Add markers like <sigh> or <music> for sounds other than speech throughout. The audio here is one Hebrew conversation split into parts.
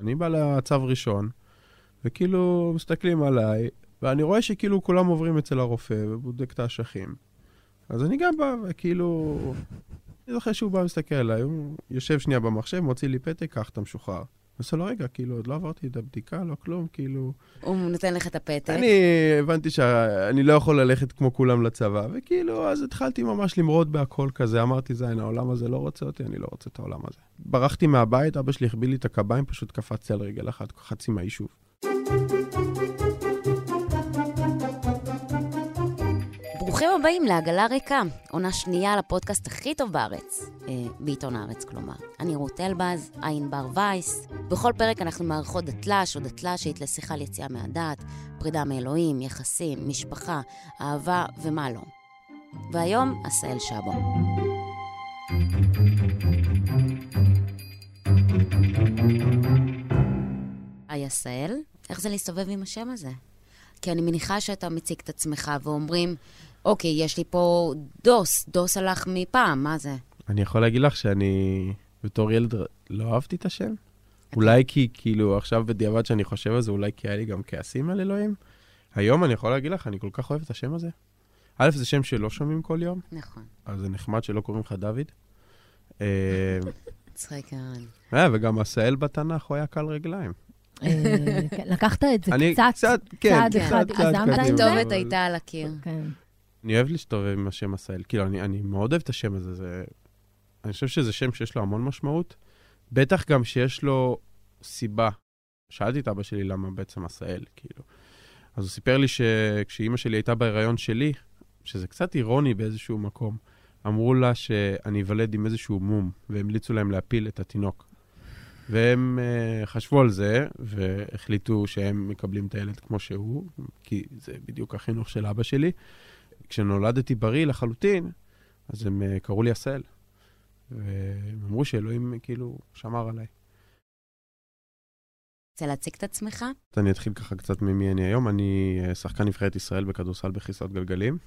אני בא לצו ראשון, וכאילו מסתכלים עליי, ואני רואה שכאילו כולם עוברים אצל הרופא ובודק את האשכים. אז אני גם בא, וכאילו... אני זוכר שהוא בא ומסתכל עליי, הוא יושב שנייה במחשב, מוציא לי פתק, קח, אתה משוחרר. עושה לו, רגע, כאילו, עוד לא עברתי את הבדיקה, לא כלום, כאילו... הוא נותן לך את הפתק. אני הבנתי שאני לא יכול ללכת כמו כולם לצבא, וכאילו, אז התחלתי ממש למרוד בהכל כזה. אמרתי, זין, העולם הזה לא רוצה אותי, אני לא רוצה את העולם הזה. ברחתי מהבית, אבא שלי החביא לי את הקביים, פשוט קפצתי על רגל אחת, חצי מהיישוב. ברוכים הבאים לעגלה ריקה, עונה שנייה לפודקאסט הכי טוב בארץ, אה, בעיתון הארץ כלומר. אני רות אלבז, עין בר וייס. בכל פרק אנחנו מארחות דתל"ש או דתל"שית לשיחה על יציאה מהדת, פרידה מאלוהים, יחסים, משפחה, אהבה ומה לא. והיום, עשאל שבו. היי עשאל, איך זה להסתובב עם השם הזה? כי אני מניחה שאתה מציג את עצמך ואומרים, אוקיי, יש לי פה דוס, דוס הלך מפעם, מה זה? אני יכול להגיד לך שאני בתור ילד לא אהבתי את השם. אולי כי, כאילו, עכשיו בדיעבד שאני חושב על זה, אולי כי היה לי גם כעסים על אלוהים. היום אני יכול להגיד לך, אני כל כך אוהב את השם הזה. א', זה שם שלא שומעים כל יום, נכון. אז זה נחמד שלא קוראים לך דוד. אה, צחק ערן. אה, וגם עשאל בתנ"ך, הוא היה קל רגליים. אה, כן, לקחת את זה אני קצת, קצת, כן, צעד קצת, אחד, קצת עזמת. עם זה? הכתובת הייתה על הקיר. אני אוהב להסתובב עם השם עשאל. כאילו, אני, אני מאוד אוהב את השם הזה. זה... אני חושב שזה שם שיש לו המון משמעות. בטח גם שיש לו סיבה. שאלתי את אבא שלי למה בעצם עשאל, כאילו. אז הוא סיפר לי שכשאימא שלי הייתה בהיריון שלי, שזה קצת אירוני באיזשהו מקום, אמרו לה שאני איוולד עם איזשהו מום, והמליצו להם להפיל את התינוק. והם uh, חשבו על זה, והחליטו שהם מקבלים את הילד כמו שהוא, כי זה בדיוק החינוך של אבא שלי. כשנולדתי בריא לחלוטין, אז הם uh, קראו לי עשאל. והם אמרו שאלוהים כאילו שמר עליי. רוצה להציג את עצמך? אני אתחיל ככה קצת ממי אני היום. אני אה, שחקן נבחרת ישראל בכדורסל בכיסאות גלגלים.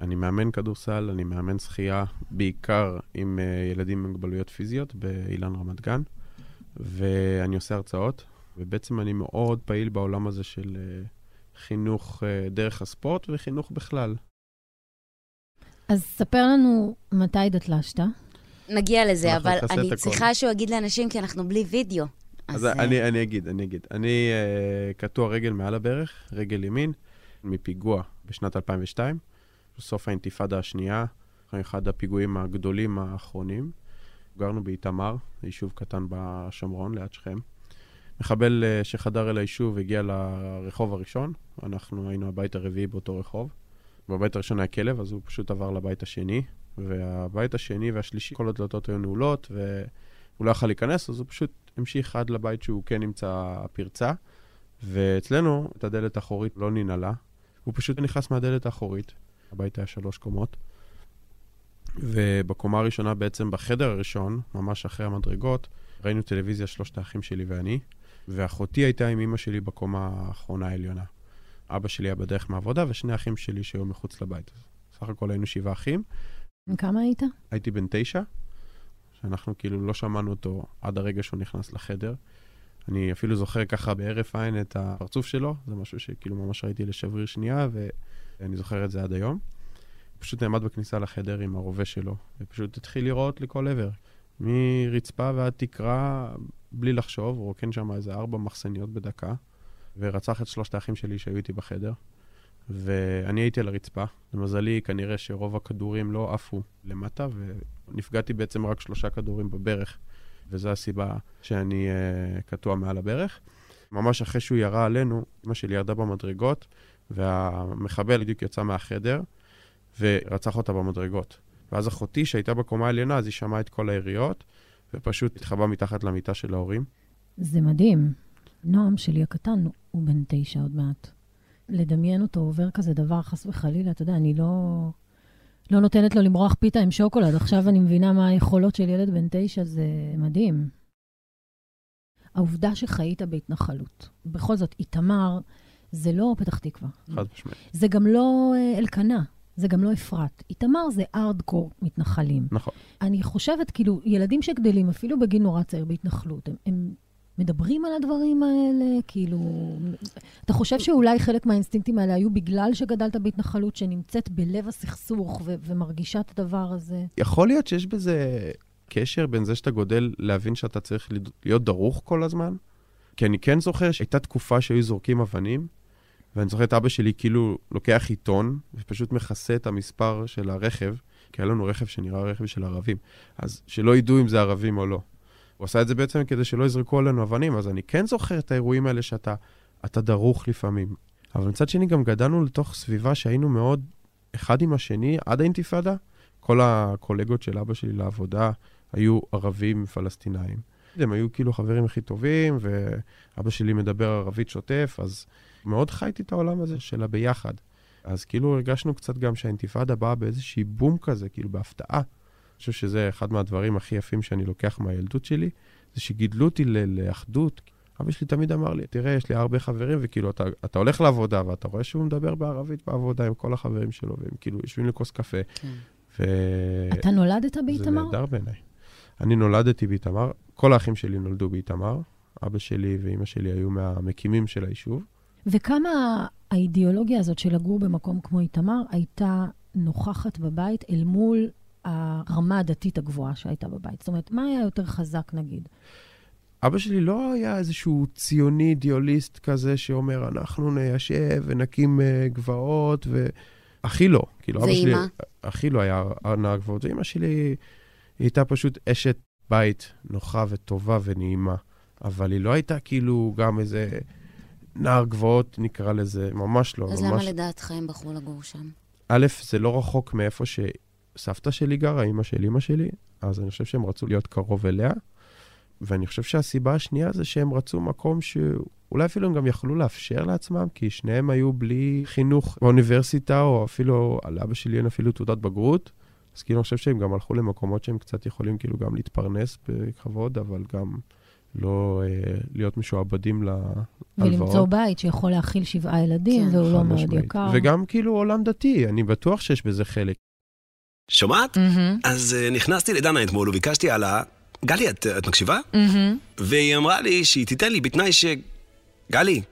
אני מאמן כדורסל, אני מאמן שחייה, בעיקר עם אה, ילדים עם מוגבלויות פיזיות באילן רמת גן, ואני עושה הרצאות, ובעצם אני מאוד פעיל בעולם הזה של אה, חינוך אה, דרך הספורט וחינוך בכלל. אז ספר לנו מתי דתל"שת. נגיע לזה, אבל אני. צריכה שהוא יגיד לאנשים, כי אנחנו בלי וידאו. אז אה, אני, אני אגיד, אני אגיד. אני uh, קטוע רגל מעל הברך, רגל ימין, מפיגוע בשנת 2002, בסוף האינתיפאדה השנייה, אחד הפיגועים הגדולים האחרונים. גרנו באיתמר, יישוב קטן בשומרון, ליד שכם. מחבל uh, שחדר אל היישוב הגיע לרחוב הראשון, אנחנו היינו הבית הרביעי באותו רחוב. בבית הראשון היה כלב, אז הוא פשוט עבר לבית השני, והבית השני והשלישי, כל הדלתות היו נעולות, והוא לא יכל להיכנס, אז הוא פשוט המשיך עד לבית שהוא כן נמצא פרצה, ואצלנו את הדלת האחורית לא ננעלה, הוא פשוט נכנס מהדלת האחורית, הבית היה שלוש קומות, ובקומה הראשונה בעצם, בחדר הראשון, ממש אחרי המדרגות, ראינו טלוויזיה, שלושת האחים שלי ואני, ואחותי הייתה עם אמא שלי בקומה האחרונה העליונה. אבא שלי היה בדרך מהעבודה, ושני אחים שלי שהיו מחוץ לבית. סך הכל היינו שבעה אחים. בן כמה היית? הייתי בן תשע, שאנחנו כאילו לא שמענו אותו עד הרגע שהוא נכנס לחדר. אני אפילו זוכר ככה בהרף עין את הפרצוף שלו, זה משהו שכאילו ממש ראיתי לשבריר שנייה, ואני זוכר את זה עד היום. פשוט נעמד בכניסה לחדר עם הרובה שלו, ופשוט התחיל לראות לכל עבר. מרצפה ועד תקרה, בלי לחשוב, רוקן שם איזה ארבע מחסניות בדקה, ורצח את שלושת האחים שלי שהיו איתי בחדר. ואני הייתי על הרצפה. למזלי, כנראה שרוב הכדורים לא עפו למטה, ונפגעתי בעצם רק שלושה כדורים בברך, וזו הסיבה שאני uh, קטוע מעל הברך. ממש אחרי שהוא ירה עלינו, אמא שלי ירדה במדרגות, והמחבל בדיוק יצא מהחדר, ורצח אותה במדרגות. ואז אחותי, שהייתה בקומה העליונה, אז היא שמעה את כל היריות, ופשוט התחבאה מתחת למיטה של ההורים. זה מדהים. נועם שלי הקטן, הוא בן תשע עוד מעט. לדמיין אותו עובר כזה דבר, חס וחלילה, אתה יודע, אני לא, לא נותנת לו למרוח פיתה עם שוקולד. עכשיו אני מבינה מה היכולות של ילד בן תשע, זה מדהים. העובדה שחיית בהתנחלות. בכל זאת, איתמר זה לא פתח תקווה. חד משמעית. זה גם לא אה, אלקנה, זה גם לא אפרת. איתמר זה ארדקור מתנחלים. נכון. אני חושבת, כאילו, ילדים שגדלים, אפילו בגיל נורא צעיר בהתנחלות, הם, הם מדברים על הדברים האלה? כאילו, אתה חושב שאולי חלק מהאינסטינקטים האלה היו בגלל שגדלת בהתנחלות שנמצאת בלב הסכסוך ו- ומרגישה את הדבר הזה? יכול להיות שיש בזה קשר בין זה שאתה גודל להבין שאתה צריך להיות דרוך כל הזמן? כי אני כן זוכר שהייתה תקופה שהיו זורקים אבנים, ואני זוכר את אבא שלי כאילו לוקח עיתון ופשוט מכסה את המספר של הרכב, כי היה לנו רכב שנראה רכב של ערבים, אז שלא ידעו אם זה ערבים או לא. הוא עשה את זה בעצם כדי שלא יזרקו עלינו אבנים, אז אני כן זוכר את האירועים האלה שאתה אתה דרוך לפעמים. אבל מצד שני גם גדלנו לתוך סביבה שהיינו מאוד אחד עם השני עד האינתיפאדה. כל הקולגות של אבא שלי לעבודה היו ערבים פלסטינאים. הם היו כאילו חברים הכי טובים, ואבא שלי מדבר ערבית שוטף, אז מאוד חייתי את העולם הזה של הביחד. אז כאילו הרגשנו קצת גם שהאינתיפאדה באה באיזושהי בום כזה, כאילו בהפתעה. חושב שזה אחד מהדברים הכי יפים שאני לוקח מהילדות שלי, זה שגידלו אותי לאחדות. אבא שלי תמיד אמר לי, תראה, יש לי הרבה חברים, וכאילו, אתה, אתה הולך לעבודה, ואתה רואה שהוא מדבר בערבית בעבודה עם כל החברים שלו, והם כאילו יושבים לכוס קפה. כן. ו... אתה נולדת באיתמר? זה נהדר בעיניי. אני נולדתי באיתמר, כל האחים שלי נולדו באיתמר. אבא שלי ואימא שלי היו מהמקימים של היישוב. וכמה האידיאולוגיה הזאת של לגור במקום כמו איתמר הייתה נוכחת בבית אל מול הרמה הדתית הגבוהה שהייתה בבית? זאת אומרת, מה היה יותר חזק, נגיד? אבא שלי לא היה איזשהו ציוני אידיאליסט כזה שאומר, אנחנו ניישב ונקים uh, גבעות, ו... הכי לא. כאילו, ואימא? שלי, הכי לא היה נער גבעות. ואימא שלי היא הייתה פשוט אשת בית נוחה וטובה ונעימה. אבל היא לא הייתה כאילו גם איזה נער גבעות, נקרא לזה, ממש לא. אז ממש... למה לדעתך הם בחרו לגור שם? א', זה לא רחוק מאיפה שסבתא שלי גרה, אימא של אימא שלי, אז אני חושב שהם רצו להיות קרוב אליה. ואני חושב שהסיבה השנייה זה שהם רצו מקום שאולי אפילו הם גם יכלו לאפשר לעצמם, כי שניהם היו בלי חינוך באוניברסיטה, או אפילו, על אבא שלי אין אפילו תעודת בגרות. אז כאילו אני חושב שהם גם הלכו למקומות שהם קצת יכולים כאילו גם להתפרנס בכבוד, אבל גם לא אה, להיות משועבדים להלוואות. ולמצוא בית שיכול להכיל שבעה ילדים, כן. והוא לא מאוד יקר. וגם כאילו עולם דתי, אני בטוח שיש בזה חלק. שומעת? Mm-hmm. אז uh, נכנסתי לדנה אתמול וביקשתי על ה... גלי, את, את מקשיבה? Mm-hmm. והיא אמרה לי שהיא תיתן לי בתנאי ש... גלי,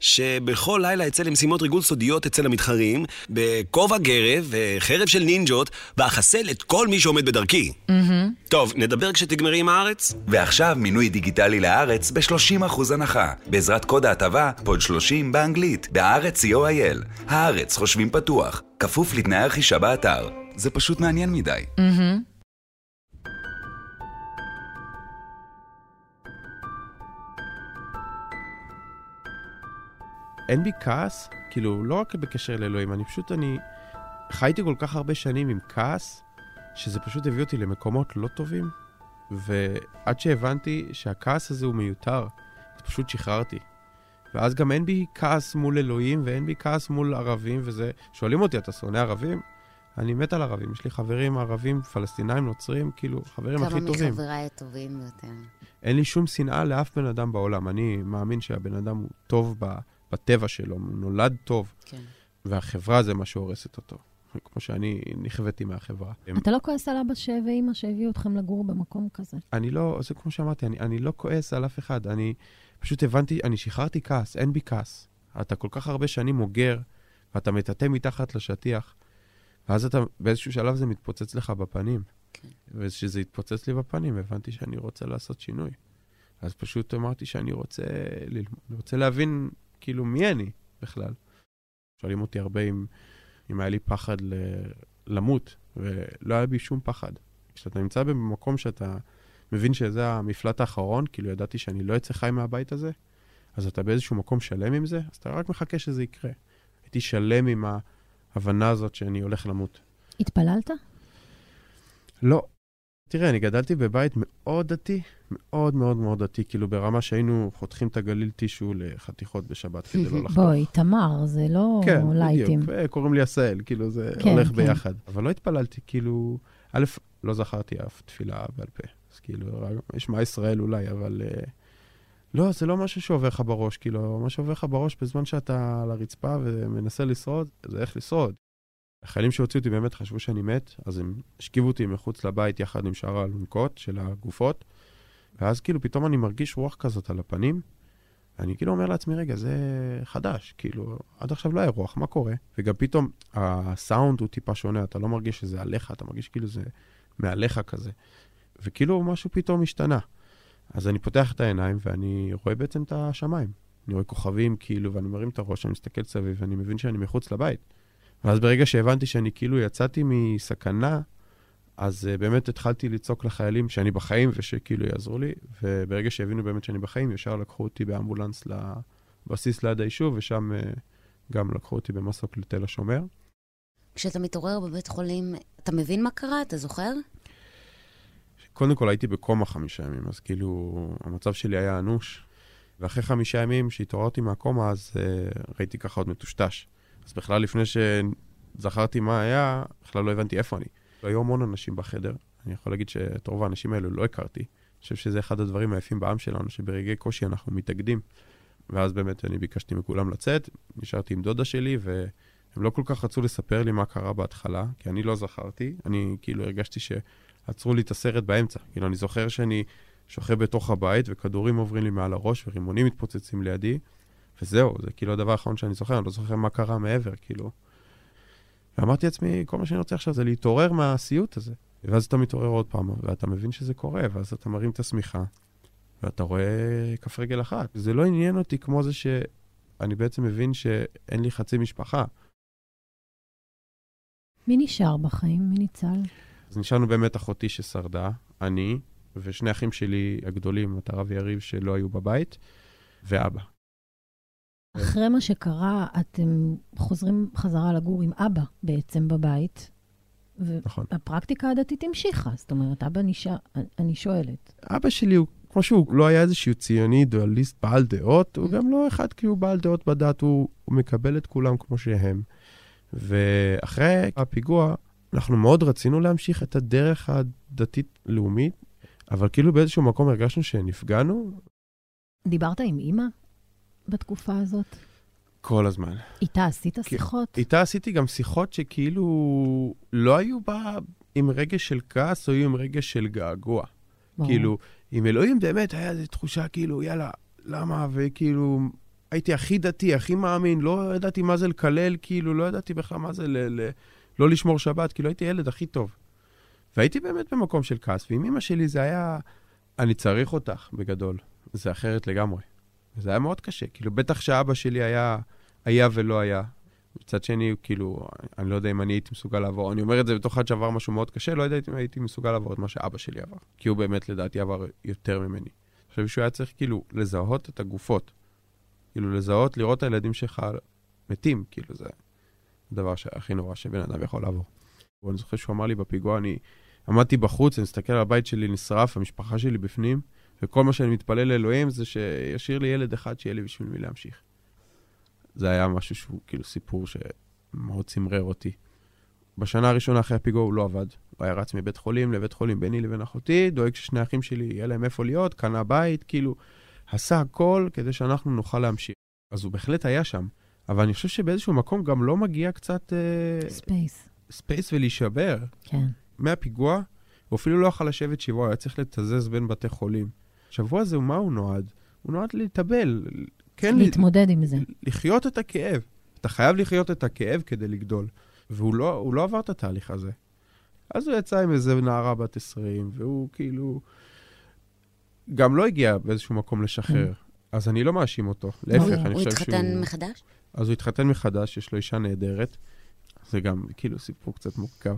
שבכל לילה אצא למשימות ריגול סודיות אצל המתחרים, בכובע גרב וחרב של נינג'ות, ואחסל את כל מי שעומד בדרכי. Mm-hmm. טוב, נדבר כשתגמרי עם הארץ? ועכשיו מינוי דיגיטלי לארץ ב-30% הנחה, בעזרת קוד ההטבה פוד 30 באנגלית, בהארץ co.il. הארץ חושבים פתוח, כפוף לתנאי הרכישה באתר. זה פשוט מעניין מדי. Mm-hmm. אין בי כעס, כאילו, לא רק בקשר לאלוהים, אני פשוט, אני חייתי כל כך הרבה שנים עם כעס, שזה פשוט הביא אותי למקומות לא טובים, ועד שהבנתי שהכעס הזה הוא מיותר, אז פשוט שחררתי. ואז גם אין בי כעס מול אלוהים ואין בי כעס מול ערבים, וזה... שואלים אותי, אתה שונא ערבים? אני מת על ערבים, יש לי חברים ערבים, פלסטינאים, נוצרים, כאילו, חברים הכי טובים. כמה מחבריי הטובים ביותר. אין לי שום שנאה לאף בן אדם בעולם. אני מאמין שהבן אדם הוא טוב. בטבע שלו, הוא נולד טוב, כן. והחברה זה מה שהורסת אותו. כמו שאני נכוויתי מהחברה. אתה לא כועס על אבא ואימא שהביאו אתכם לגור במקום כזה? אני לא, זה כמו שאמרתי, אני, אני לא כועס על אף אחד. אני פשוט הבנתי, אני שחררתי כעס, אין בי כעס. אתה כל כך הרבה שנים אוגר, ואתה מטאטא מתחת לשטיח, ואז אתה, באיזשהו שלב זה מתפוצץ לך בפנים. כן. וכשזה התפוצץ לי בפנים, הבנתי שאני רוצה לעשות שינוי. אז פשוט אמרתי שאני רוצה ללמוד, רוצה להבין כאילו, מי אני בכלל? שואלים אותי הרבה אם, אם היה לי פחד ל, למות, ולא היה בי שום פחד. כשאתה נמצא במקום שאתה מבין שזה המפלט האחרון, כאילו ידעתי שאני לא אצא חי מהבית הזה, אז אתה באיזשהו מקום שלם עם זה, אז אתה רק מחכה שזה יקרה. הייתי שלם עם ההבנה הזאת שאני הולך למות. התפללת? לא, תראה, אני גדלתי בבית מאוד דתי, מאוד מאוד מאוד דתי, כאילו ברמה שהיינו חותכים את הגליל טישו לחתיכות בשבת כדי לא לחתוך. בואי, תמר, זה לא כן, לייטים. כן, בדיוק, קוראים לי עשהאל, כאילו זה כן, הולך כן. ביחד. אבל לא התפללתי, כאילו, א', לא זכרתי אף תפילה בעל פה. אז כאילו, יש מה ישראל אולי, אבל... Uh, לא, זה לא משהו שעובר לך בראש, כאילו, מה שעובר לך בראש בזמן שאתה על הרצפה ומנסה לשרוד, זה איך לשרוד. החיילים שהוציאו אותי באמת חשבו שאני מת, אז הם השכיבו אותי מחוץ לבית יחד עם שאר האלונקות של הגופות, ואז כאילו פתאום אני מרגיש רוח כזאת על הפנים, ואני כאילו אומר לעצמי, רגע, זה חדש, כאילו, עד עכשיו לא היה רוח, מה קורה? וגם פתאום הסאונד הוא טיפה שונה, אתה לא מרגיש שזה עליך, אתה מרגיש כאילו זה מעליך כזה. וכאילו משהו פתאום השתנה. אז אני פותח את העיניים ואני רואה בעצם את השמיים. אני רואה כוכבים, כאילו, ואני מרים את הראש, אני מסתכל סביב, ואני מבין שאני מחוץ לבית. ואז ברגע שהבנתי שאני כאילו יצאתי מסכנה, אז uh, באמת התחלתי לצעוק לחיילים שאני בחיים ושכאילו יעזרו לי, וברגע שהבינו באמת שאני בחיים, ישר לקחו אותי באמבולנס לבסיס ליד היישוב, ושם uh, גם לקחו אותי במסוק לתל השומר. כשאתה מתעורר בבית חולים, אתה מבין מה קרה? אתה זוכר? קודם כל הייתי בקומה חמישה ימים, אז כאילו המצב שלי היה אנוש. ואחרי חמישה ימים שהתעוררתי מהקומה, אז uh, ראיתי ככה עוד מטושטש. אז בכלל לפני שזכרתי מה היה, בכלל לא הבנתי איפה אני. היו המון אנשים בחדר, אני יכול להגיד שאת רוב האנשים האלו לא הכרתי. אני חושב שזה אחד הדברים היפים בעם שלנו, שברגעי קושי אנחנו מתאגדים. ואז באמת אני ביקשתי מכולם לצאת, נשארתי עם דודה שלי, והם לא כל כך רצו לספר לי מה קרה בהתחלה, כי אני לא זכרתי. אני כאילו הרגשתי שעצרו לי את הסרט באמצע. כאילו, אני זוכר שאני שוכב בתוך הבית, וכדורים עוברים לי מעל הראש, ורימונים מתפוצצים לידי, וזהו, זה כאילו הדבר האחרון שאני זוכר, אני לא זוכר מה קרה מעבר, כאילו. ואמרתי לעצמי, כל מה שאני רוצה עכשיו זה להתעורר מהסיוט הזה. ואז אתה מתעורר עוד פעם, ואתה מבין שזה קורה, ואז אתה מרים את השמיכה, ואתה רואה כף רגל אחת. זה לא עניין אותי כמו זה שאני בעצם מבין שאין לי חצי משפחה. מי נשאר בחיים? מי ניצל? אז נשארנו באמת אחותי ששרדה, אני, ושני אחים שלי הגדולים, אתה רב יריב, שלא היו בבית, ואבא. אחרי מה שקרה, אתם חוזרים חזרה לגור עם אבא בעצם בבית. נכון. והפרקטיקה הדתית המשיכה, זאת אומרת, אבא נשאר, אני שואלת. אבא שלי הוא, כמו שהוא לא היה איזשהו ציוני, דואליסט בעל דעות, הוא גם לא אחד כי הוא בעל דעות בדת, הוא, הוא מקבל את כולם כמו שהם. ואחרי הפיגוע, אנחנו מאוד רצינו להמשיך את הדרך הדתית-לאומית, אבל כאילו באיזשהו מקום הרגשנו שנפגענו. דיברת עם אימא בתקופה הזאת? כל הזמן. איתה עשית שיחות? איתה עשיתי גם שיחות שכאילו לא היו בה עם רגש של כעס, או היו עם רגש של געגוע. ברור. כאילו, עם אלוהים באמת היה איזו תחושה כאילו, יאללה, למה? וכאילו, הייתי הכי דתי, הכי מאמין, לא ידעתי מה זה לקלל, כאילו, לא ידעתי בכלל מה זה ל- ל- לא לשמור שבת, כאילו, הייתי ילד הכי טוב. והייתי באמת במקום של כעס, ועם אמא שלי זה היה, אני צריך אותך, בגדול. זה אחרת לגמרי. וזה היה מאוד קשה, כאילו, בטח שאבא שלי היה, היה ולא היה. מצד שני, כאילו, אני לא יודע אם אני הייתי מסוגל לעבור, אני אומר את זה בתוך אחד שעבר משהו מאוד קשה, לא יודע אם הייתי מסוגל לעבור את מה שאבא שלי עבר. כי הוא באמת, לדעתי, עבר יותר ממני. חושב שהוא היה צריך, כאילו, לזהות את הגופות. כאילו, לזהות, לראות את הילדים שלך מתים, כאילו, זה הדבר הכי נורא שבן אדם יכול לעבור. ואני זוכר שהוא אמר לי בפיגוע, אני עמדתי בחוץ, אני מסתכל על הבית שלי נשרף, המשפחה שלי בפנים, וכל מה שאני מתפלל לאלוהים זה שישאיר לי ילד אחד שיהיה לי בשביל מי להמשיך. זה היה משהו שהוא כאילו סיפור שמאוד צמרר אותי. בשנה הראשונה אחרי הפיגוע הוא לא עבד. הוא היה רץ מבית חולים לבית חולים ביני לבין אחותי, דואג ששני אחים שלי יהיה להם איפה להיות, קנה בית, כאילו, עשה הכל כדי שאנחנו נוכל להמשיך. אז הוא בהחלט היה שם, אבל אני חושב שבאיזשהו מקום גם לא מגיע קצת אה, space. space ולהישבר. כן. מהפיגוע, הוא אפילו לא יכול לשבת שבוע, הוא היה צריך לתזז בין בתי חולים. השבוע הזה, מה הוא נועד? הוא נועד להתאבל. כן, להתמודד עם זה. לחיות את הכאב. אתה חייב לחיות את הכאב כדי לגדול. והוא לא, הוא לא עבר את התהליך הזה. אז הוא יצא עם איזה נערה בת 20, והוא כאילו... גם לא הגיע באיזשהו מקום לשחרר. אז אני לא מאשים אותו. להפך, אני הוא חושב שהוא... התחתן מחדש? אז הוא התחתן מחדש, יש לו אישה נהדרת. זה גם כאילו סיפור קצת מורכב.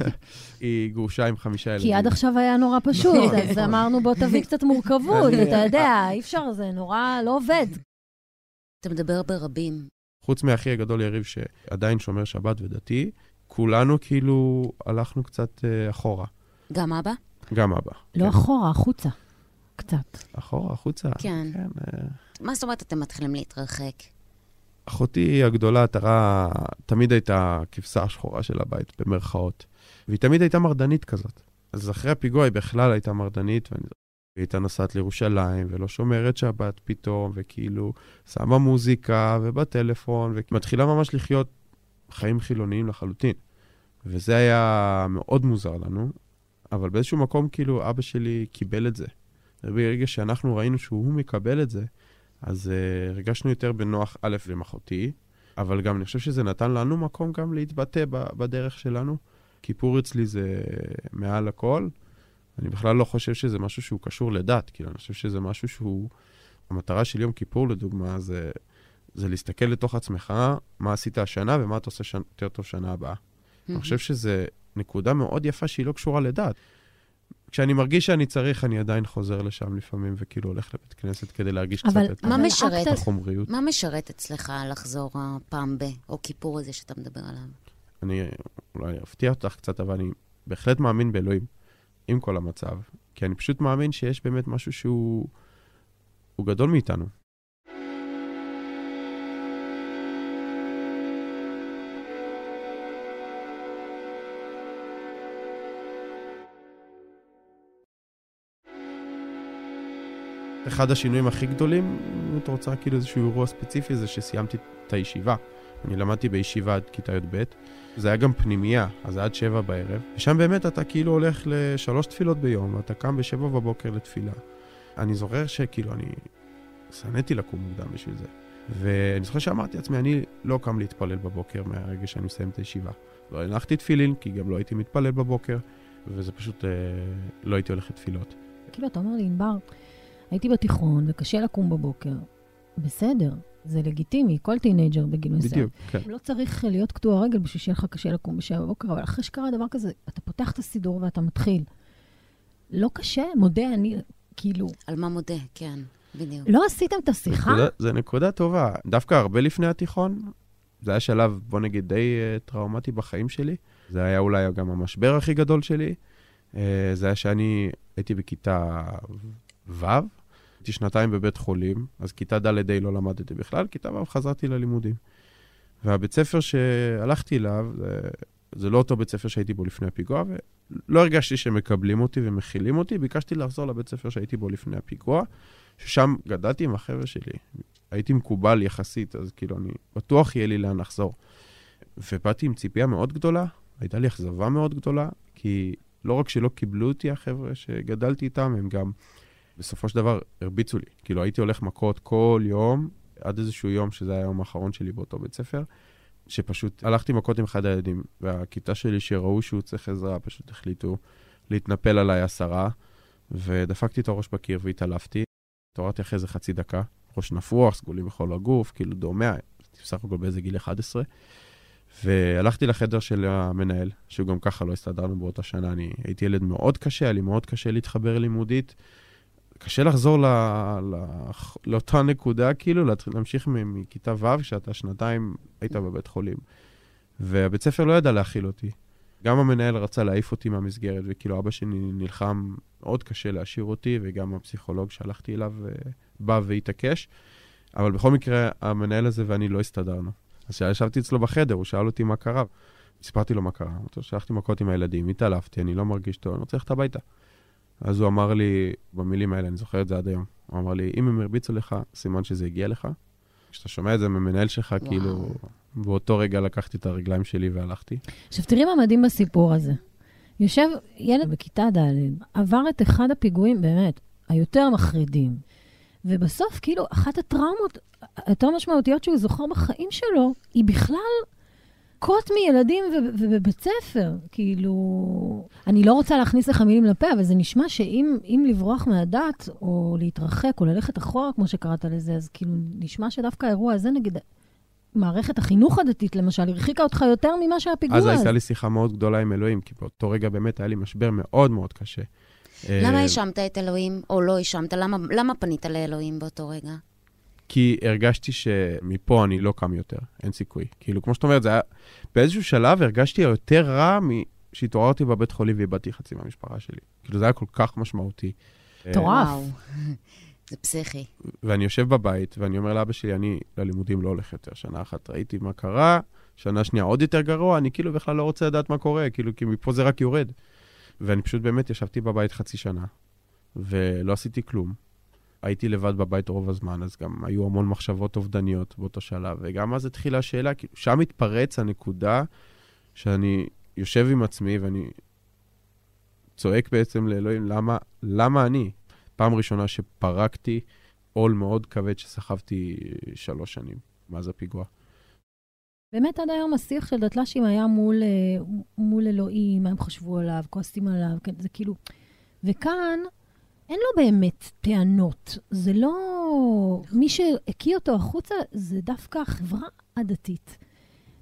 <laughs> היא גרושה עם חמישה ילדים. כי עד עכשיו היה נורא פשוט, אז אמרנו בוא תביא קצת מורכבות, אתה יודע, אי אפשר, זה נורא לא עובד. אתה מדבר ברבים. חוץ מהאחי הגדול יריב, שעדיין שומר שבת ודתי, כולנו כאילו הלכנו קצת אה, אחורה. גם אבא? גם אבא. לא כן. אחורה, החוצה. קצת. אחורה, החוצה. כן. כן אה, מה זאת אומרת אתם מתחילים להתרחק? אחותי הגדולה, תרה, תמיד הייתה הכבשה השחורה של הבית, במרכאות. והיא תמיד הייתה מרדנית כזאת. אז אחרי הפיגוע היא בכלל הייתה מרדנית, ואני... היא הייתה נוסעת לירושלים, ולא שומרת שבת פתאום, וכאילו שמה מוזיקה, ובטלפון, ומתחילה ממש לחיות חיים חילוניים לחלוטין. וזה היה מאוד מוזר לנו, אבל באיזשהו מקום, כאילו, אבא שלי קיבל את זה. ברגע שאנחנו ראינו שהוא מקבל את זה, אז uh, הרגשנו יותר בנוח, א', עם אחותי, אבל גם אני חושב שזה נתן לנו מקום גם להתבטא בדרך שלנו. כיפור אצלי זה מעל הכל. אני בכלל לא חושב שזה משהו שהוא קשור לדת, כאילו, אני חושב שזה משהו שהוא... המטרה של יום כיפור, לדוגמה, זה, זה להסתכל לתוך עצמך, מה עשית השנה ומה אתה עושה שנה, יותר טוב שנה הבאה. אני חושב שזו נקודה מאוד יפה שהיא לא קשורה לדת. כשאני מרגיש שאני צריך, אני עדיין חוזר לשם לפעמים, וכאילו הולך לבית כנסת כדי להרגיש קצת את מה משרת, החומריות. מה משרת אצלך לחזור פעם ב, או כיפור הזה שאתה מדבר עליו? אני אולי אפתיע אותך קצת, אבל אני בהחלט מאמין באלוהים, עם כל המצב. כי אני פשוט מאמין שיש באמת משהו שהוא גדול מאיתנו. אחד השינויים הכי גדולים, אם את רוצה כאילו איזשהו אירוע ספציפי, זה שסיימתי את הישיבה. אני למדתי בישיבה עד כיתה י"ב. זה היה גם פנימייה, אז עד שבע בערב. ושם באמת אתה כאילו הולך לשלוש תפילות ביום, ואתה קם בשבע בבוקר לתפילה. אני זוכר שכאילו אני שנאתי לקום מוקדם בשביל זה. ואני זוכר שאמרתי לעצמי, אני לא קם להתפלל בבוקר מהרגע שאני מסיים את הישיבה. לא הנחתי תפילין, כי גם לא הייתי מתפלל בבוקר, וזה פשוט, אה, לא הייתי הולך לתפילות. כאילו, אתה אומר לי, ענבר, הייתי בתיכון וקשה לקום בבוקר. בסדר, זה לגיטימי, כל teenager בגיל מסוים. בדיוק, כן. לא צריך להיות קטוע רגל בשביל שיהיה לך קשה לקום בשבע בבוקר, אבל אחרי שקרה דבר כזה, אתה פותח את הסידור ואתה מתחיל. לא קשה, מודה, אני, כאילו... על מה מודה, כן, בדיוק. לא עשיתם את השיחה? נקודה, זה נקודה טובה. דווקא הרבה לפני התיכון, זה היה שלב, בוא נגיד, די uh, טראומטי בחיים שלי. זה היה אולי גם המשבר הכי גדול שלי. Uh, זה היה שאני הייתי בכיתה ו', הייתי שנתיים בבית חולים, אז כיתה ד' ה לא למדתי בכלל, כיתה ו' חזרתי ללימודים. והבית ספר שהלכתי אליו, זה, זה לא אותו בית ספר שהייתי בו לפני הפיגוע, ולא הרגשתי שמקבלים אותי ומכילים אותי, ביקשתי לחזור לבית ספר שהייתי בו לפני הפיגוע, ששם גדלתי עם החבר'ה שלי. הייתי מקובל יחסית, אז כאילו, אני בטוח יהיה לי לאן לחזור. ובאתי עם ציפייה מאוד גדולה, הייתה לי אכזבה מאוד גדולה, כי לא רק שלא קיבלו אותי החבר'ה שגדלתי איתם, הם גם בסופו של דבר הרביצו לי. כאילו, הייתי הולך מכות כל יום, עד איזשהו יום, שזה היה היום האחרון שלי באותו בית ספר, שפשוט הלכתי מכות עם אחד הילדים, והכיתה שלי, שראו שהוא צריך עזרה, פשוט החליטו להתנפל עליי עשרה, ודפקתי את הראש בקיר והתעלפתי. התעוררתי אחרי איזה חצי דקה, ראש נפוח, סגולים בכל הגוף, כאילו דומע, בסך הכל באיזה גיל 11. והלכתי לחדר של המנהל, שהוא גם ככה לא הסתדרנו באותה שנה. אני הייתי ילד מאוד קשה, היה לי מאוד קשה להתחבר לימודית. קשה לחזור ל, ל, לאותה נקודה, כאילו, להמשיך מכיתה ו', כשאתה שנתיים היית בבית חולים. והבית ספר לא ידע להכיל אותי. גם המנהל רצה להעיף אותי מהמסגרת, וכאילו אבא שלי נלחם מאוד קשה להשאיר אותי, וגם הפסיכולוג שהלכתי אליו אה, בא והתעקש. אבל בכל מקרה, המנהל הזה ואני לא הסתדרנו. אז כשישבתי אצלו בחדר, הוא שאל אותי מה קרה. סיפרתי לו מה קרה. שלחתי מכות עם הילדים, התעלפתי, אני לא מרגיש טוב, אני רוצה ללכת הביתה. אז הוא אמר לי, במילים האלה, אני זוכר את זה עד היום, הוא אמר לי, אם הם הרביצו לך, סימן שזה הגיע לך. כשאתה שומע את זה ממנהל שלך, וואו. כאילו, באותו רגע לקחתי את הרגליים שלי והלכתי. עכשיו, תראי מה מדהים בסיפור הזה. יושב ילד בכיתה ד', עבר את אחד הפיגועים, באמת, היותר מחרידים. ובסוף, כאילו, אחת הטראומות היותר משמעותיות שהוא זוכר בחיים שלו, היא בכלל מכות מילדים ובבית ספר. כאילו, אני לא רוצה להכניס לך מילים לפה, אבל זה נשמע שאם לברוח מהדת, או להתרחק, או ללכת אחורה, כמו שקראת לזה, אז כאילו, נשמע שדווקא האירוע הזה, נגיד, מערכת החינוך הדתית, למשל, הרחיקה אותך יותר ממה שהפיגוע אז הייתה לי שיחה מאוד גדולה עם אלוהים, כי באותו רגע באמת היה לי משבר מאוד מאוד קשה. למה אה, האשמת את אלוהים, או לא האשמת? למה, למה פנית לאלוהים באותו רגע? כי הרגשתי שמפה אני לא קם יותר, אין סיכוי. כאילו, כמו שאת אומרת, זה היה... באיזשהו שלב הרגשתי יותר רע משהתעוררתי בבית חולים ואיבדתי חצי מהמשפחה שלי. כאילו, זה היה כל כך משמעותי. מטורף. <laughs> זה פסיכי. ואני יושב בבית, ואני אומר לאבא שלי, אני ללימודים לא הולך יותר. שנה אחת ראיתי מה קרה, שנה שנייה עוד יותר גרוע, אני כאילו בכלל לא רוצה לדעת מה קורה, כאילו, כי מפה זה רק יורד. ואני פשוט באמת ישבתי בבית חצי שנה, ולא עשיתי כלום. הייתי לבד בבית רוב הזמן, אז גם היו המון מחשבות אובדניות באותו שלב, וגם אז התחילה השאלה, כאילו, שם התפרץ הנקודה שאני יושב עם עצמי ואני צועק בעצם לאלוהים, למה, למה אני? פעם ראשונה שפרקתי עול מאוד כבד שסחבתי שלוש שנים מאז הפיגוע. באמת עד היום השיח של דתל"שים היה מול, אה, מול אלוהים, מה הם חשבו עליו, כועסים עליו, כן, זה כאילו... וכאן אין לו באמת טענות. זה לא... מי שהקיא אותו החוצה זה דווקא החברה הדתית.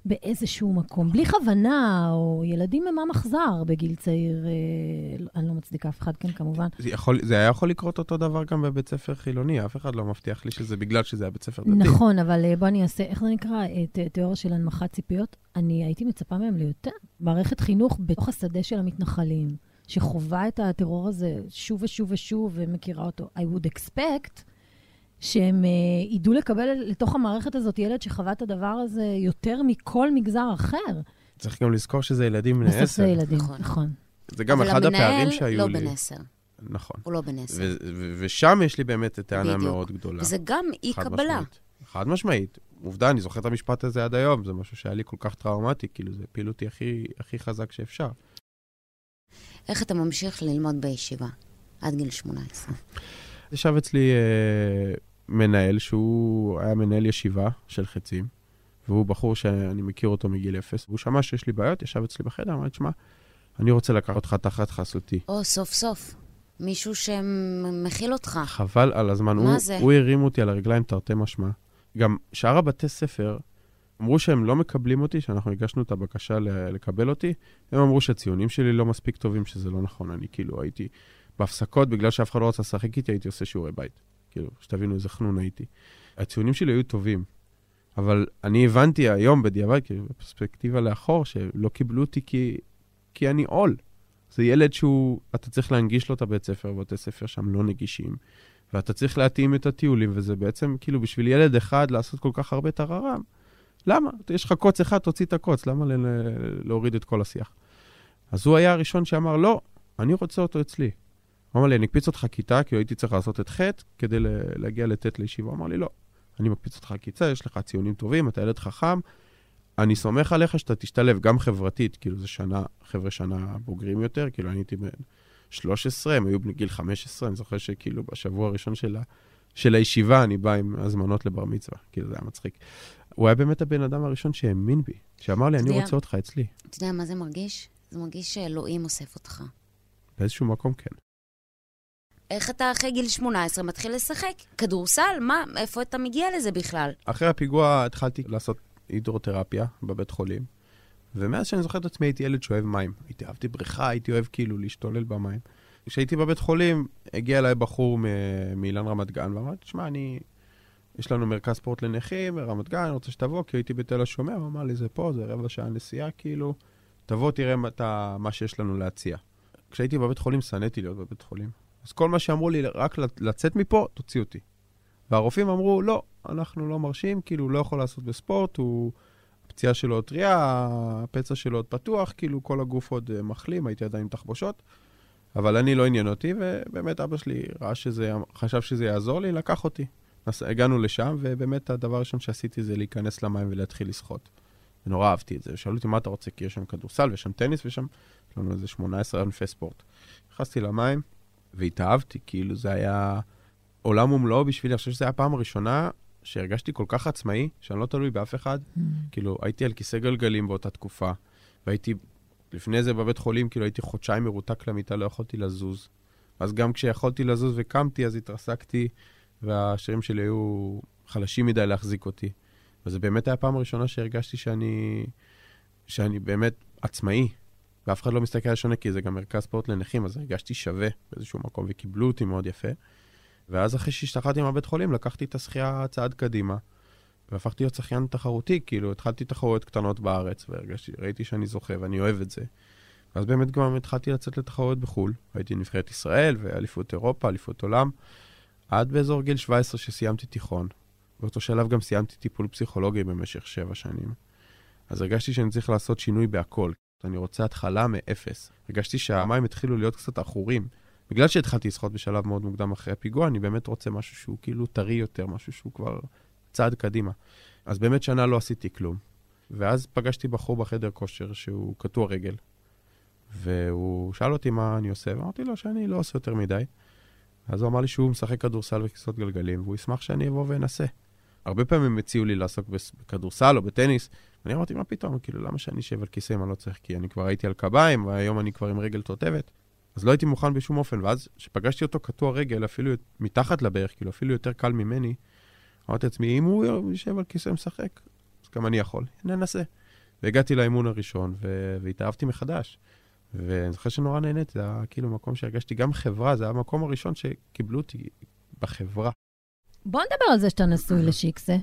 באיזשהו מקום, בלי כוונה, או ילדים הם עם אכזר בגיל צעיר, אה, אני לא מצדיקה אף אחד, כן, כמובן. זה, יכול, זה היה יכול לקרות אותו דבר גם בבית ספר חילוני, אף אחד לא מבטיח לי שזה בגלל שזה היה בית ספר דתי. נכון, אבל אה, בוא אני אעשה, איך זה נקרא? את אה, תיאוריה של הנמכת ציפיות. אני הייתי מצפה מהם ליותר. מערכת חינוך בתוך השדה של המתנחלים, שחווה את הטרור הזה שוב ושוב ושוב ומכירה אותו. I would expect שהם uh, ידעו לקבל לתוך המערכת הזאת ילד שחווה את הדבר הזה יותר מכל מגזר אחר. צריך גם לזכור שזה ילדים בני עשר. בסוף זה ילדים, נכון. נכון. זה גם אחד הפערים שהיו לא לי. אבל המנהל לא בן עשר. נכון. הוא לא בן עשר. ו- ו- ושם יש לי באמת טענה בדיוק. מאוד גדולה. וזה גם אי חד. משמעית. עובדה, אני זוכר את המשפט הזה עד היום, זה משהו שהיה לי כל כך טראומטי, כאילו, זה הפילו אותי הכי, הכי חזק שאפשר. איך אתה ממשיך ללמוד בישיבה עד גיל 18? ישב אצלי אה, מנהל שהוא היה מנהל ישיבה של חצים, והוא בחור שאני מכיר אותו מגיל אפס, והוא שמע שיש לי בעיות, ישב אצלי בחדר, אמר לי, תשמע, אני רוצה לקחת אותך תחת חסותי. או, סוף סוף. מישהו שמכיל אותך. חבל על הזמן. מה הוא, זה? הוא הרים אותי על הרגליים תרתי משמע. גם שאר הבתי ספר אמרו שהם לא מקבלים אותי, שאנחנו הגשנו את הבקשה לקבל אותי, הם אמרו שהציונים שלי לא מספיק טובים, שזה לא נכון. אני כאילו הייתי בהפסקות, בגלל שאף אחד לא רצה לשחק איתי, הייתי עושה שיעורי בית. כאילו, שתבינו איזה חנון הייתי. הציונים שלי היו טובים, אבל אני הבנתי היום בדיעבד, כאילו, בפרספקטיבה לאחור, שלא קיבלו אותי כי, כי אני עול. זה ילד שהוא, אתה צריך להנגיש לו את הבית ספר, ובתי ספר שם לא נגישים. ואתה צריך להתאים את הטיולים, וזה בעצם, כאילו, בשביל ילד אחד לעשות כל כך הרבה טררם, למה? יש לך קוץ אחד, תוציא את הקוץ, למה ל- להוריד את כל השיח? אז הוא היה הראשון שאמר, לא, אני רוצה אותו אצלי. הוא אמר לי, אני אקפיץ אותך כיתה, כי הייתי צריך לעשות את ח' כדי להגיע לט' לישיבה. הוא אמר לי, לא, אני מקפיץ אותך כיתה, יש לך ציונים טובים, אתה ילד חכם, אני סומך עליך שאתה תשתלב גם חברתית, כאילו זה שנה, חבר'ה שנה בוגרים יותר, כאילו אני הייתי בן 13, הם היו בני גיל 15, אני זוכר שכאילו בשבוע הראשון של, של הישיבה אני בא עם הזמנות לבר מצווה, כאילו זה היה מצחיק. הוא היה באמת הבן אדם הראשון שהאמין בי, שאמר לי, אני רוצה אותך אצלי. אתה יודע מה זה מרגיש? זה מרגיש שאלוהים אוסף אותך. באיזשהו מקום כן. איך אתה אחרי גיל 18 מתחיל לשחק? כדורסל? מה? איפה אתה מגיע לזה בכלל? אחרי הפיגוע התחלתי לעשות הידרותרפיה בבית חולים, ומאז שאני זוכר את עצמי הייתי ילד שאוהב מים. הייתי אהבתי בריכה, הייתי אוהב כאילו להשתולל במים. כשהייתי בבית חולים, הגיע אליי בחור מאילן רמת גן, ואמר, תשמע, אני... יש לנו מרכז ספורט לנכים ברמת גן, אני רוצה שתבוא, כי הייתי בתל השומר, הוא אמר לי, זה פה, זה רבע שעה נסיעה, כאילו, תבוא, תראה מה, אתה, מה שיש לנו להציע. כשהייתי בבית חולים, שנאתי להיות בבית חולים. אז כל מה שאמרו לי, רק לצאת מפה, תוציא אותי. והרופאים אמרו, לא, אנחנו לא מרשים, כאילו, לא יכול לעשות בספורט, הוא... הפציעה שלו עוד טריה, הפצע שלו עוד פתוח, כאילו, כל הגוף עוד אה, מחלים, הייתי עדיין עם תחבושות. אבל אני לא עניין אותי, ובאמת אבא שלי ראה שזה, חשב שזה יעזור לי, לקח אותי. אז הגענו לשם, ובאמת הדבר הראשון שעשיתי זה להיכנס למים ולהתחיל לשחות. ונורא אהבתי את זה. שאלו אותי מה אתה רוצה, כי יש שם כדורסל ויש שם טניס ושם, יש לנו איזה 18 ענפי ספורט. נכנסתי למים והתאהבתי, כאילו זה היה עולם ומלואו בשבילי. אני חושב שזו הייתה הפעם הראשונה שהרגשתי כל כך עצמאי, שאני לא תלוי באף אחד. כאילו, הייתי על כיסא גלגלים באותה תקופה, והייתי, לפני זה בבית חולים, כאילו הייתי חודשיים מרותק למיטה, לא יכולתי לזוז. אז גם כשיכולתי לזוז וקמתי, אז התרסקתי, והשרירים שלי היו חלשים מדי להחזיק אותי. וזו באמת הייתה הפעם הראשונה שהרגשתי שאני, שאני באמת עצמאי, ואף אחד לא מסתכל על שונה, כי זה גם מרכז ספורט לנכים, אז הרגשתי שווה באיזשהו מקום, וקיבלו אותי מאוד יפה. ואז אחרי שהשתחררתי מהבית חולים, לקחתי את השחייה צעד קדימה, והפכתי להיות שחיין תחרותי, כאילו, התחלתי תחרויות קטנות בארץ, וראיתי שאני זוכה, ואני אוהב את זה. ואז באמת גם התחלתי לצאת לתחרויות בחו"ל. הייתי נבחרת ישראל, ואליפות אירופה, אליפות עולם, עד באזור גיל 17 שסיימתי תיכון. באותו שלב גם סיימתי טיפול פסיכולוגי במשך שבע שנים. אז הרגשתי שאני צריך לעשות שינוי בהכל. אני רוצה התחלה מאפס. הרגשתי שהמים התחילו להיות קצת עכורים. בגלל שהתחלתי לשחות בשלב מאוד מוקדם אחרי הפיגוע, אני באמת רוצה משהו שהוא כאילו טרי יותר, משהו שהוא כבר צעד קדימה. אז באמת שנה לא עשיתי כלום. ואז פגשתי בחור בחדר כושר שהוא קטוע רגל, והוא שאל אותי מה אני עושה, ואמרתי לו שאני לא עושה יותר מדי. אז הוא אמר לי שהוא משחק כדורסל בכיסאות גלגלים, והוא ישמח שאני אבוא ואנסה. הרבה פעמים הציעו לי לעסוק בכדורסל או בטניס, ואני אמרתי, מה פתאום, כאילו, למה שאני אשב על כיסא אם אני לא צריך? כי אני כבר הייתי על קביים, והיום אני כבר עם רגל תותבת. אז לא הייתי מוכן בשום אופן, ואז כשפגשתי אותו קטוע רגל, אפילו מתחת לברך, כאילו, אפילו יותר קל ממני, אמרתי לעצמי, אם הוא יושב על כיסא משחק, אז גם אני יכול, ננסה. והגעתי לאימון הראשון, ו... והתאהבתי מחדש. ואני זוכר שנורא נהניתי, זה היה כאילו מקום שהרגשתי גם חברה, זה היה המקום הראשון שקיבלו אותי בחברה. בוא נדבר על זה שאתה נשוי לשיקסה.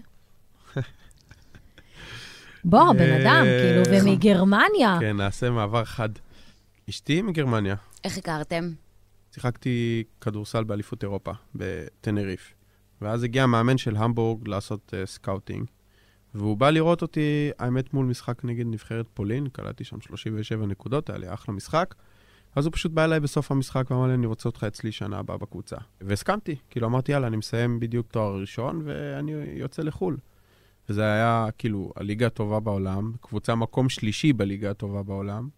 בוא, בן אדם, אה, כאילו, ומגרמניה. כן, נעשה מעבר חד. אשתי מגרמניה. איך הכרתם? שיחקתי כדורסל באליפות אירופה, בטנריף. ואז הגיע המאמן של המבורג לעשות uh, scouting. והוא בא לראות אותי, האמת, מול משחק נגד נבחרת פולין, קלטתי שם 37 נקודות, היה לי אחלה משחק. אז הוא פשוט בא אליי בסוף המשחק ואמר לי, אני רוצה אותך אצלי שנה הבאה בקבוצה. והסכמתי, כאילו אמרתי, יאללה, אני מסיים בדיוק תואר ראשון ואני יוצא לחו"ל. וזה היה כאילו הליגה הטובה בעולם, קבוצה מקום שלישי בליגה הטובה בעולם.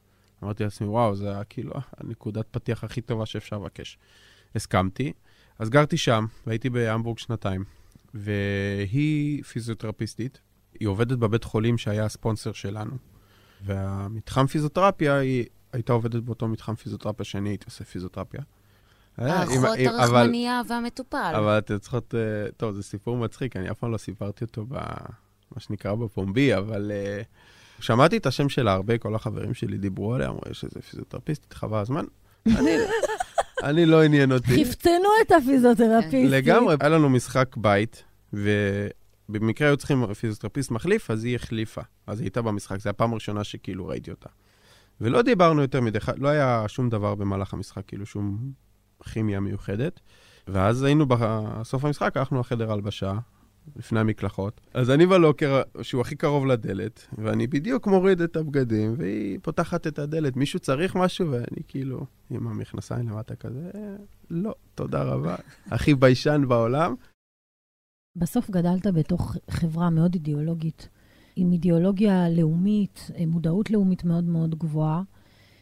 אמרתי לעצמי, וואו, זה היה כאילו הנקודת פתיח הכי טובה שאפשר לבקש. הסכמתי. אז גרתי שם, והייתי בהמבורג שנתיים, והיא פיזיותרפיסטית, היא עובדת בבית חולים שהיה הספונסר שלנו. והמתחם פיזיותרפיה, היא הייתה עובדת באותו מתחם פיזיותרפיה שאני הייתי עושה פיזיותרפיה. האחות הרחמנייה והמטופל. אבל אתן צריכות, אה, טוב, זה סיפור מצחיק, אני אף פעם לא סיפרתי אותו במה שנקרא בפומבי, אבל uh, שמעתי את השם שלה הרבה, כל החברים שלי דיברו עליה, אמרו, יש איזה פיזיותרפיסטית, חבל הזמן. <laughs> אני, אני לא עניין אותי. חפצנו את הפיזיותרפיסטית. לגמרי, היה לנו משחק בית, ובמקרה היו צריכים פיזיותרפיסט מחליף, אז היא החליפה. אז היא הייתה במשחק, זו הפעם הראשונה שכאילו ראיתי אותה. ולא דיברנו יותר מדי, לא היה שום דבר במהלך המשחק, כאילו שום כימיה מיוחדת. ואז היינו בסוף המשחק, הלכנו לחדר הלבשה, לפני המקלחות. אז אני בלוקר, שהוא הכי קרוב לדלת, ואני בדיוק מוריד את הבגדים, והיא פותחת את הדלת. מישהו צריך משהו? ואני כאילו, עם המכנסיים למטה כזה, לא, תודה רבה. <laughs> הכי ביישן בעולם. בסוף גדלת בתוך חברה מאוד אידיאולוגית, עם אידיאולוגיה לאומית, מודעות לאומית מאוד מאוד גבוהה.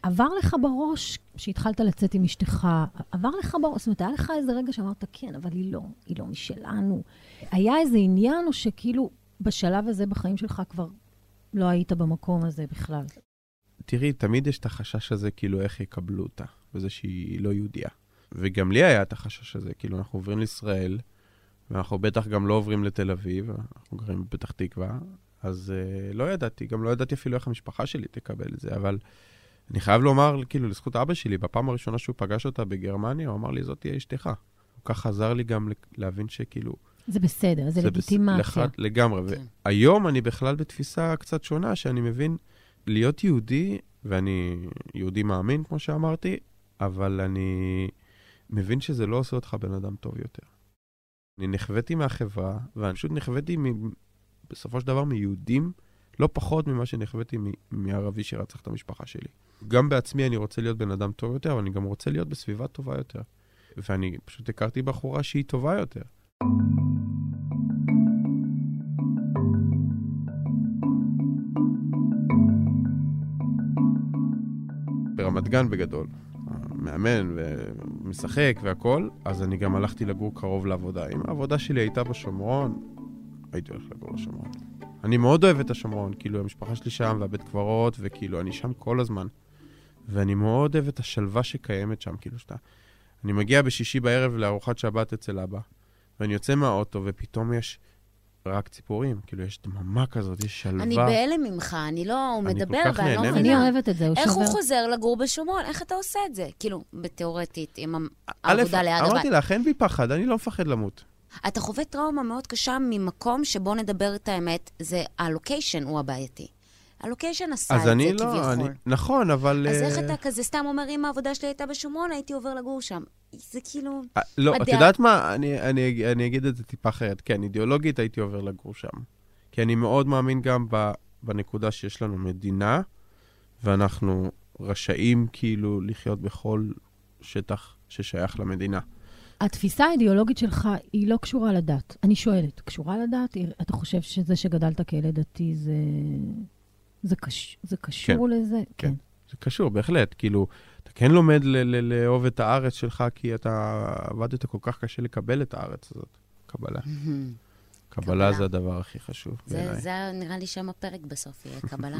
עבר לך בראש, כשהתחלת לצאת עם אשתך, עבר לך בראש, זאת אומרת, היה לך איזה רגע שאמרת, כן, אבל היא לא, היא לא משלנו. היה איזה עניין, או שכאילו בשלב הזה בחיים שלך כבר לא היית במקום הזה בכלל? תראי, תמיד יש את החשש הזה, כאילו, איך יקבלו אותה, וזה שהיא לא יהודייה. וגם לי היה את החשש הזה, כאילו, אנחנו עוברים לישראל, ואנחנו בטח גם לא עוברים לתל אביב, אנחנו גרים בפתח תקווה, אז uh, לא ידעתי, גם לא ידעתי אפילו איך המשפחה שלי תקבל את זה, אבל... אני חייב לומר, כאילו, לזכות אבא שלי, בפעם הראשונה שהוא פגש אותה בגרמניה, הוא אמר לי, זאת תהיה אשתך. הוא כך עזר לי גם להבין שכאילו... זה בסדר, זה, זה לגיטימציה. בס... לח... לגמרי. כן. והיום אני בכלל בתפיסה קצת שונה, שאני מבין, להיות יהודי, ואני יהודי מאמין, כמו שאמרתי, אבל אני מבין שזה לא עושה אותך בן אדם טוב יותר. אני נחוויתי מהחברה, ואני פשוט נחוויתי מ... בסופו של דבר מיהודים, לא פחות ממה שנחוויתי מערבי שרצח את המשפחה שלי. גם בעצמי אני רוצה להיות בן אדם טוב יותר, אבל אני גם רוצה להיות בסביבה טובה יותר. ואני פשוט הכרתי בחורה שהיא טובה יותר. ברמת גן בגדול, מאמן ומשחק והכול, אז אני גם הלכתי לגור קרוב לעבודה. אם העבודה שלי הייתה בשומרון, הייתי הולך לגור בשומרון. אני מאוד אוהב את השומרון, כאילו המשפחה שלי שם והבית קברות, וכאילו אני שם כל הזמן. ואני מאוד אוהב את השלווה שקיימת שם, כאילו שאתה... אני מגיע בשישי בערב לארוחת שבת אצל אבא, ואני יוצא מהאוטו, ופתאום יש רק ציפורים, כאילו יש דממה כזאת, יש שלווה. אני בהלם ממך, אני לא... הוא מדבר, ואני לא מבינה. אני אוהבת את זה, הוא שובר. איך הוא חוזר לגור בשומרון? איך אתה עושה את זה? כאילו, בתיאורטית, עם העבודה ליד הבית. אמרתי לך, אין בי פחד, אני לא מפחד למות. אתה חווה טראומה מאוד קשה ממקום שבו נדבר את האמת, זה הלוקיישן הוא הבעייתי. הלוקיישן עשה את זה לא, כביכול. אז אני לא, נכון, אבל... אז איך אה, אתה כזה סתם אומר, אם העבודה שלי הייתה בשומרון, הייתי עובר לגור שם. זה כאילו... 아, אה, לא, הדע... את יודעת מה? אני, אני, אני אגיד את זה טיפה אחרת. כן, אידיאולוגית הייתי עובר לגור שם. כי אני מאוד מאמין גם ב, בנקודה שיש לנו מדינה, ואנחנו רשאים כאילו לחיות בכל שטח ששייך למדינה. התפיסה האידיאולוגית שלך היא לא קשורה לדת. אני שואלת, קשורה לדת? אתה חושב שזה שגדלת כילד דתי זה... זה, קש... זה קשור כן, לזה? כן. כן. זה קשור, בהחלט. כאילו, אתה כן לומד ל- ל- לאהוב את הארץ שלך, כי אתה עבדת כל כך קשה לקבל את הארץ הזאת. קבלה. מהמם. קבלה. זה הדבר הכי חשוב בעיניי. זה נראה לי שם הפרק בסוף, יהיה קבלה.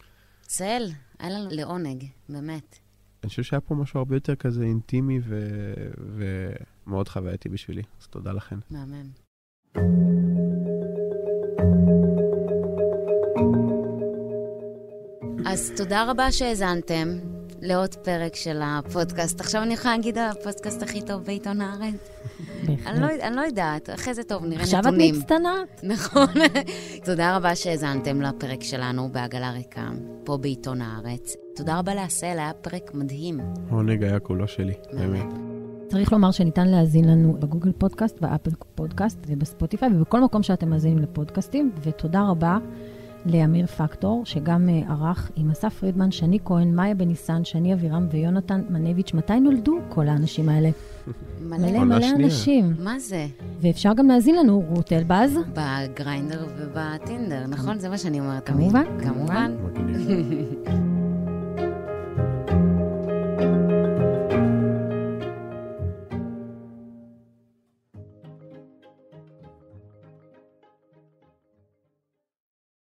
<laughs> צל, היה לנו לעונג, באמת. אני חושב שהיה פה משהו הרבה יותר כזה אינטימי ו- ומאוד חווייתי בשבילי, אז תודה לכן. מהמם. אז תודה רבה שהאזנתם לעוד פרק של הפודקאסט. עכשיו אני יכולה להגיד הפודקאסט הכי טוב בעיתון הארץ? אני לא, אני לא יודעת, אחרי זה טוב, נראה עכשיו את נתונים. מצטנעת? נכון. <laughs> תודה רבה שהאזנתם לפרק שלנו בעגלה ריקה, פה בעיתון הארץ. תודה רבה לעשל, היה פרק מדהים. העונג היה כולו שלי, באמת. צריך לומר שניתן להאזין לנו בגוגל פודקאסט, באפל פודקאסט ובספוטיפיי ובכל מקום שאתם מאזינים לפודקאסטים. ותודה רבה לאמיר פקטור, שגם אה, ערך עם אסף פרידמן, שני כהן, מאיה בניסן, שני אבירם ויונתן מנביץ'. מתי נולדו כל האנשים האלה? מלא מלא שנייה. אנשים. מה זה? ואפשר גם להאזין לנו, רות אלבז. בגריינדר ובטינדר, נכון? זה מה שאני אומרת תמיד. כמובן. כמובן.